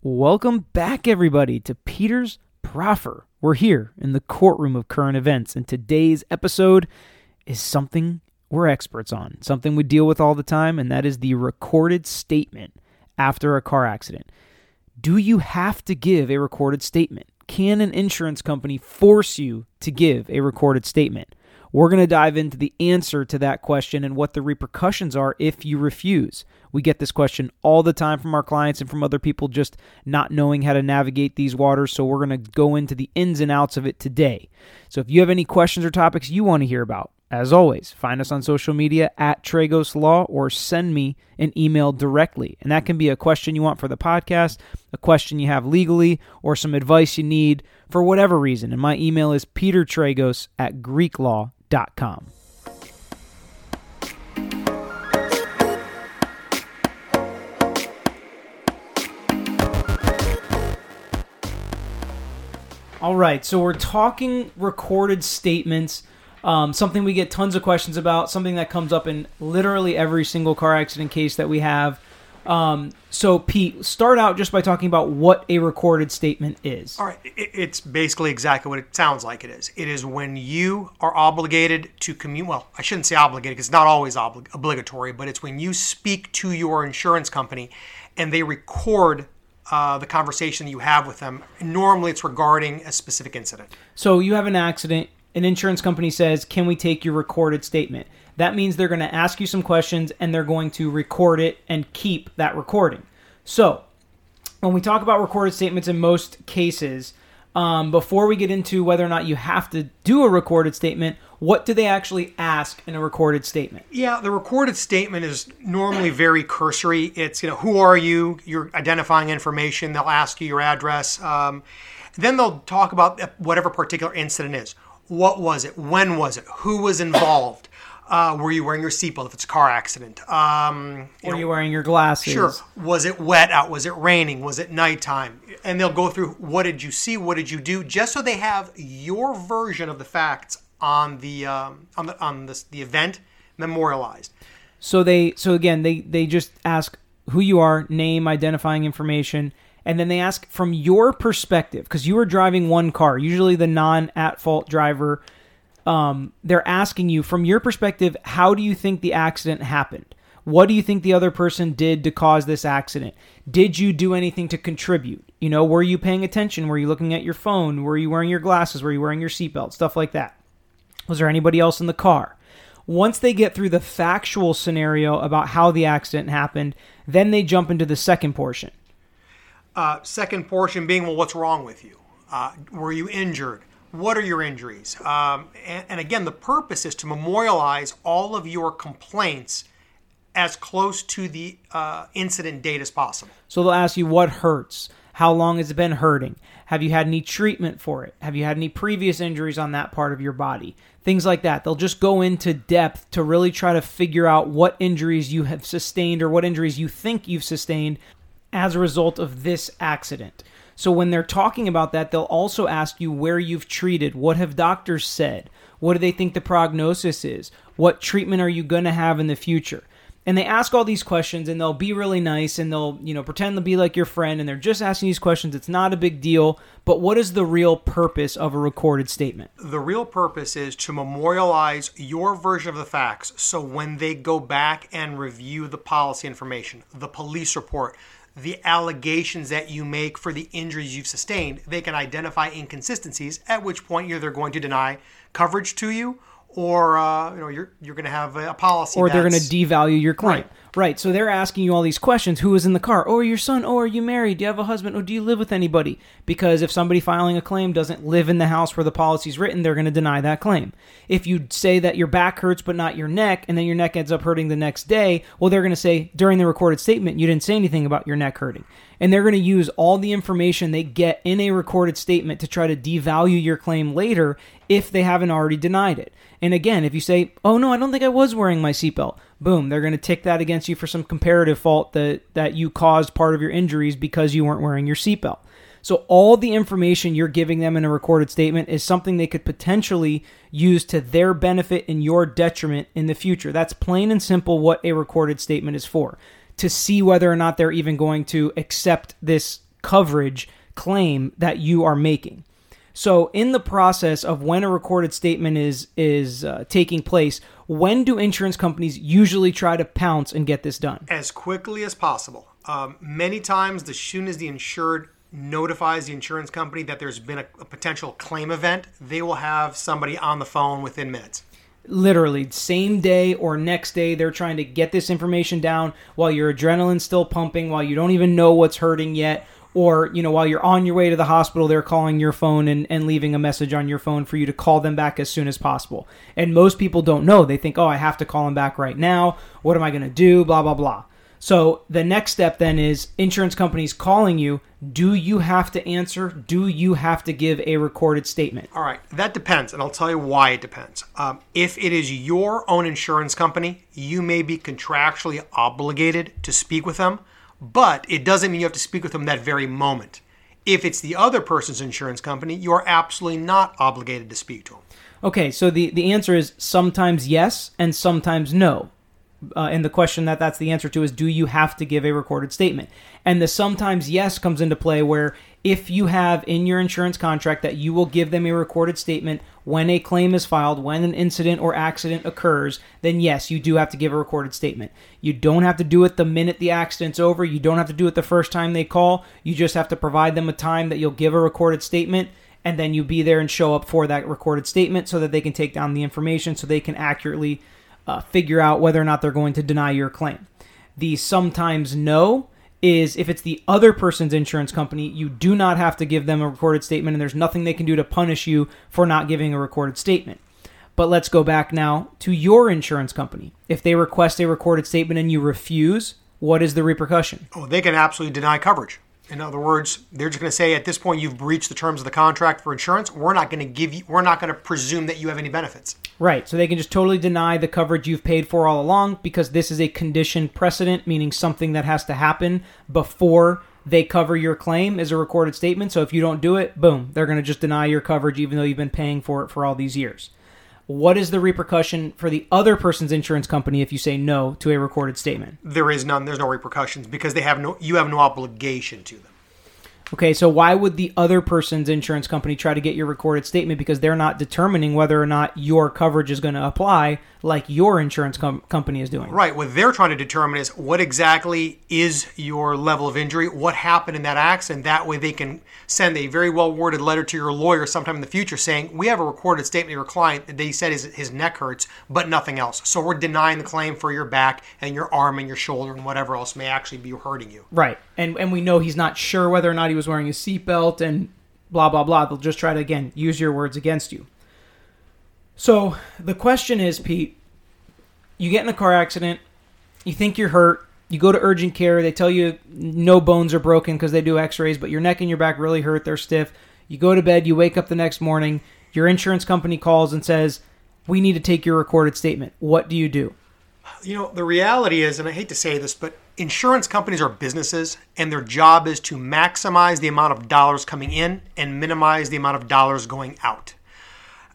Welcome back, everybody, to Peter's Proffer. We're here in the courtroom of current events, and today's episode is something we're experts on, something we deal with all the time, and that is the recorded statement after a car accident. Do you have to give a recorded statement? Can an insurance company force you to give a recorded statement? We're going to dive into the answer to that question and what the repercussions are if you refuse. We get this question all the time from our clients and from other people just not knowing how to navigate these waters. So we're going to go into the ins and outs of it today. So if you have any questions or topics you want to hear about, as always, find us on social media at Tragos Law or send me an email directly. And that can be a question you want for the podcast, a question you have legally, or some advice you need for whatever reason. And my email is petertragos at greeklaw.com. All right, so we're talking recorded statements, um, something we get tons of questions about, something that comes up in literally every single car accident case that we have. Um, so, Pete, start out just by talking about what a recorded statement is. All right, it's basically exactly what it sounds like it is. It is when you are obligated to commute. Well, I shouldn't say obligated because it's not always obli- obligatory, but it's when you speak to your insurance company and they record uh, the conversation you have with them. Normally, it's regarding a specific incident. So, you have an accident, an insurance company says, Can we take your recorded statement? That means they're going to ask you some questions and they're going to record it and keep that recording. So, when we talk about recorded statements in most cases, um, before we get into whether or not you have to do a recorded statement, what do they actually ask in a recorded statement? Yeah, the recorded statement is normally very cursory. It's, you know, who are you? Your identifying information. They'll ask you your address. Um, then they'll talk about whatever particular incident is. What was it? When was it? Who was involved? Uh, were you wearing your seatbelt if it's a car accident? Um, you Are know, you wearing your glasses? Sure. Was it wet out? Was it raining? Was it nighttime? And they'll go through what did you see? What did you do? Just so they have your version of the facts on the um, on the on this, the event memorialized. So they so again they they just ask who you are, name, identifying information, and then they ask from your perspective because you were driving one car, usually the non at fault driver. Um, they're asking you from your perspective, how do you think the accident happened? What do you think the other person did to cause this accident? Did you do anything to contribute? You know, were you paying attention? Were you looking at your phone? Were you wearing your glasses? Were you wearing your seatbelt? Stuff like that. Was there anybody else in the car? Once they get through the factual scenario about how the accident happened, then they jump into the second portion. Uh, second portion being, well, what's wrong with you? Uh, were you injured? What are your injuries? Um, and, and again, the purpose is to memorialize all of your complaints as close to the uh, incident date as possible. So they'll ask you what hurts, how long has it been hurting, have you had any treatment for it, have you had any previous injuries on that part of your body, things like that. They'll just go into depth to really try to figure out what injuries you have sustained or what injuries you think you've sustained as a result of this accident. So when they're talking about that, they'll also ask you where you've treated, what have doctors said, what do they think the prognosis is, what treatment are you going to have in the future. And they ask all these questions and they'll be really nice and they'll, you know, pretend to be like your friend and they're just asking these questions. It's not a big deal, but what is the real purpose of a recorded statement? The real purpose is to memorialize your version of the facts so when they go back and review the policy information, the police report, the allegations that you make for the injuries you've sustained, they can identify inconsistencies, at which point you're either going to deny coverage to you or uh, you know you're you're going to have a policy or they're going to devalue your claim. Right. Right. So they're asking you all these questions. Who is in the car? Oh, are you your son? Oh, are you married? Do you have a husband? Oh, do you live with anybody? Because if somebody filing a claim doesn't live in the house where the policy's written, they're going to deny that claim. If you say that your back hurts but not your neck, and then your neck ends up hurting the next day, well, they're going to say during the recorded statement, you didn't say anything about your neck hurting. And they're going to use all the information they get in a recorded statement to try to devalue your claim later if they haven't already denied it. And again, if you say, "Oh no, I don't think I was wearing my seatbelt," boom, they're going to tick that against you for some comparative fault that that you caused part of your injuries because you weren't wearing your seatbelt. So all the information you're giving them in a recorded statement is something they could potentially use to their benefit and your detriment in the future. That's plain and simple what a recorded statement is for. To see whether or not they're even going to accept this coverage claim that you are making. So, in the process of when a recorded statement is is uh, taking place, when do insurance companies usually try to pounce and get this done? As quickly as possible. Um, many times, as soon as the insured notifies the insurance company that there's been a, a potential claim event, they will have somebody on the phone within minutes literally same day or next day they're trying to get this information down while your adrenaline's still pumping while you don't even know what's hurting yet or you know while you're on your way to the hospital they're calling your phone and, and leaving a message on your phone for you to call them back as soon as possible. And most people don't know. They think oh i have to call them back right now. What am i going to do? Blah blah blah so the next step then is insurance companies calling you do you have to answer do you have to give a recorded statement all right that depends and i'll tell you why it depends um, if it is your own insurance company you may be contractually obligated to speak with them but it doesn't mean you have to speak with them that very moment. If it's the other person's insurance company, you are absolutely not obligated to speak to them. Okay, so the, the answer is sometimes yes and sometimes no. Uh, and the question that that's the answer to is do you have to give a recorded statement? And the sometimes yes comes into play where if you have in your insurance contract that you will give them a recorded statement when a claim is filed, when an incident or accident occurs, then yes, you do have to give a recorded statement. You don't have to do it the minute the accident's over. You don't have to do it the first time they call. You just have to provide them a time that you'll give a recorded statement and then you be there and show up for that recorded statement so that they can take down the information so they can accurately uh, figure out whether or not they're going to deny your claim. The sometimes no is if it's the other person's insurance company, you do not have to give them a recorded statement, and there's nothing they can do to punish you for not giving a recorded statement. But let's go back now to your insurance company. If they request a recorded statement and you refuse, what is the repercussion? Oh, they can absolutely deny coverage. In other words, they're just going to say at this point you've breached the terms of the contract for insurance. We're not going to give you. We're not going to presume that you have any benefits. Right. So they can just totally deny the coverage you've paid for all along because this is a condition precedent, meaning something that has to happen before they cover your claim is a recorded statement. So if you don't do it, boom, they're going to just deny your coverage even though you've been paying for it for all these years. What is the repercussion for the other person's insurance company if you say no to a recorded statement? There is none. There's no repercussions because they have no. You have no obligation to them. Okay, so why would the other person's insurance company try to get your recorded statement because they're not determining whether or not your coverage is going to apply like your insurance com- company is doing? Right. What they're trying to determine is what exactly is your level of injury, what happened in that accident. That way they can send a very well worded letter to your lawyer sometime in the future saying, We have a recorded statement of your client that they said his, his neck hurts, but nothing else. So we're denying the claim for your back and your arm and your shoulder and whatever else may actually be hurting you. Right. And and we know he's not sure whether or not he was wearing a seatbelt and blah blah blah. They'll just try to again use your words against you. So the question is, Pete, you get in a car accident, you think you're hurt, you go to urgent care, they tell you no bones are broken because they do x-rays, but your neck and your back really hurt, they're stiff. You go to bed, you wake up the next morning, your insurance company calls and says, "We need to take your recorded statement." What do you do? You know, the reality is, and I hate to say this, but insurance companies are businesses, and their job is to maximize the amount of dollars coming in and minimize the amount of dollars going out.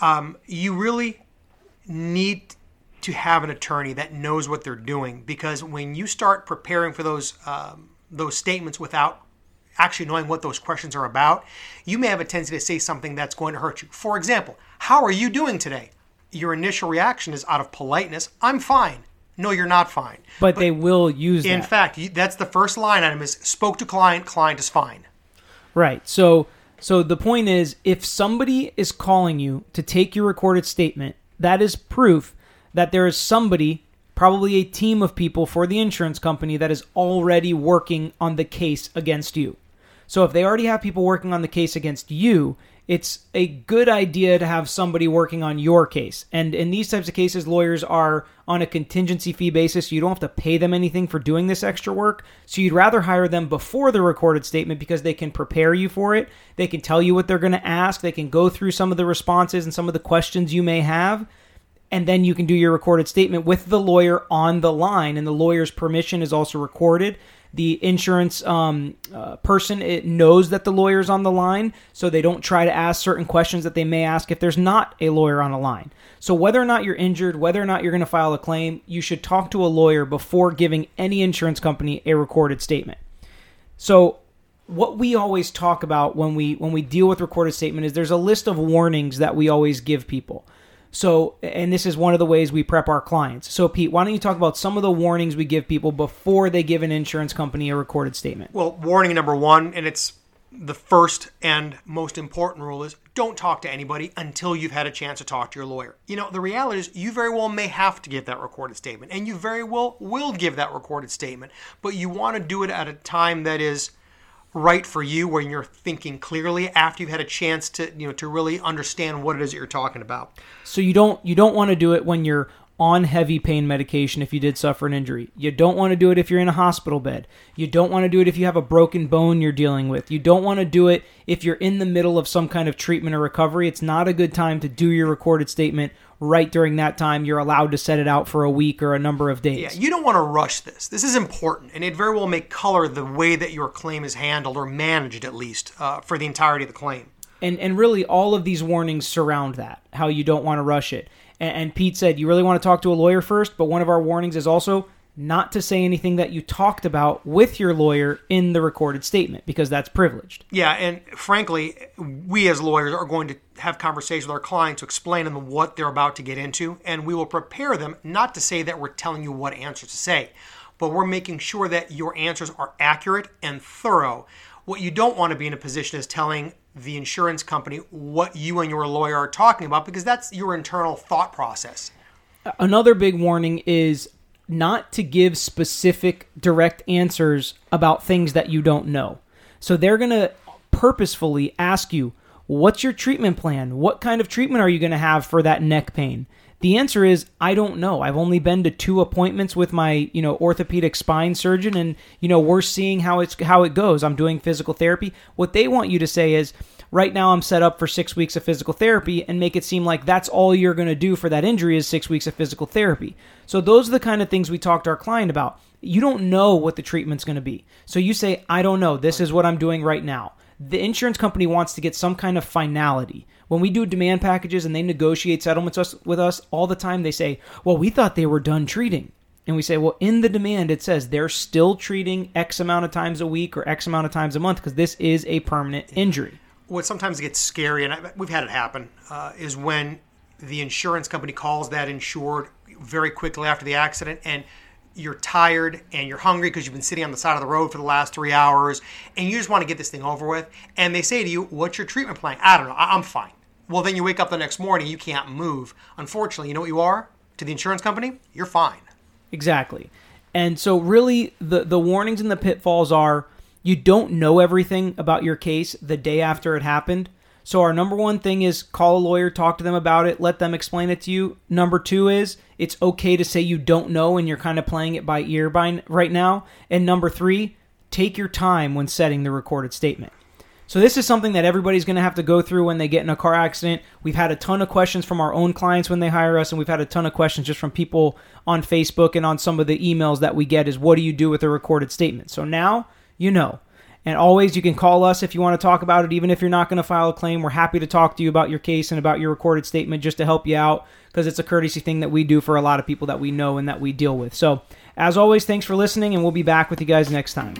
Um, you really need to have an attorney that knows what they're doing because when you start preparing for those um, those statements without actually knowing what those questions are about, you may have a tendency to say something that's going to hurt you. For example, how are you doing today? Your initial reaction is out of politeness, I'm fine. No, you're not fine. But, but they will use In that. fact, that's the first line item is spoke to client, client is fine. Right. So so the point is if somebody is calling you to take your recorded statement, that is proof that there is somebody, probably a team of people for the insurance company that is already working on the case against you. So if they already have people working on the case against you, it's a good idea to have somebody working on your case. And in these types of cases, lawyers are on a contingency fee basis. You don't have to pay them anything for doing this extra work. So you'd rather hire them before the recorded statement because they can prepare you for it. They can tell you what they're going to ask. They can go through some of the responses and some of the questions you may have. And then you can do your recorded statement with the lawyer on the line. And the lawyer's permission is also recorded the insurance um, uh, person it knows that the lawyer's on the line, so they don't try to ask certain questions that they may ask if there's not a lawyer on the line. So whether or not you're injured, whether or not you're going to file a claim, you should talk to a lawyer before giving any insurance company a recorded statement. So what we always talk about when we when we deal with recorded statement is there's a list of warnings that we always give people. So, and this is one of the ways we prep our clients. So, Pete, why don't you talk about some of the warnings we give people before they give an insurance company a recorded statement? Well, warning number one, and it's the first and most important rule is don't talk to anybody until you've had a chance to talk to your lawyer. You know, the reality is you very well may have to give that recorded statement, and you very well will give that recorded statement, but you want to do it at a time that is right for you when you're thinking clearly after you've had a chance to you know to really understand what it is that you're talking about. So you don't you don't want to do it when you're on heavy pain medication if you did suffer an injury. You don't want to do it if you're in a hospital bed. You don't want to do it if you have a broken bone you're dealing with. You don't want to do it if you're in the middle of some kind of treatment or recovery. It's not a good time to do your recorded statement right during that time. You're allowed to set it out for a week or a number of days. Yeah, you don't want to rush this. This is important, and it very well may color the way that your claim is handled or managed, at least, uh, for the entirety of the claim. And, and really, all of these warnings surround that, how you don't want to rush it. And, and Pete said, you really want to talk to a lawyer first, but one of our warnings is also not to say anything that you talked about with your lawyer in the recorded statement because that's privileged. Yeah, and frankly, we as lawyers are going to have conversations with our clients to explain them what they're about to get into, and we will prepare them not to say that we're telling you what answers to say, but we're making sure that your answers are accurate and thorough. What you don't want to be in a position is telling the insurance company what you and your lawyer are talking about because that's your internal thought process. Another big warning is not to give specific direct answers about things that you don't know. So they're going to purposefully ask you, What's your treatment plan? What kind of treatment are you going to have for that neck pain? The answer is I don't know. I've only been to two appointments with my, you know, orthopedic spine surgeon and, you know, we're seeing how it's how it goes. I'm doing physical therapy. What they want you to say is right now I'm set up for 6 weeks of physical therapy and make it seem like that's all you're going to do for that injury is 6 weeks of physical therapy. So those are the kind of things we talk to our client about. You don't know what the treatment's going to be. So you say I don't know. This is what I'm doing right now the insurance company wants to get some kind of finality. When we do demand packages and they negotiate settlements with us all the time, they say, Well, we thought they were done treating. And we say, Well, in the demand, it says they're still treating X amount of times a week or X amount of times a month because this is a permanent injury. What sometimes gets scary, and we've had it happen, uh, is when the insurance company calls that insured very quickly after the accident and you're tired and you're hungry because you've been sitting on the side of the road for the last three hours and you just want to get this thing over with. And they say to you, What's your treatment plan? I don't know. I'm fine. Well, then you wake up the next morning, you can't move. Unfortunately, you know what you are to the insurance company? You're fine. Exactly. And so, really, the, the warnings and the pitfalls are you don't know everything about your case the day after it happened. So, our number one thing is call a lawyer, talk to them about it, let them explain it to you. Number two is it's okay to say you don't know and you're kind of playing it by ear by right now. And number three, take your time when setting the recorded statement. So, this is something that everybody's going to have to go through when they get in a car accident. We've had a ton of questions from our own clients when they hire us, and we've had a ton of questions just from people on Facebook and on some of the emails that we get is what do you do with a recorded statement? So, now you know. And always, you can call us if you want to talk about it, even if you're not going to file a claim. We're happy to talk to you about your case and about your recorded statement just to help you out because it's a courtesy thing that we do for a lot of people that we know and that we deal with. So, as always, thanks for listening, and we'll be back with you guys next time.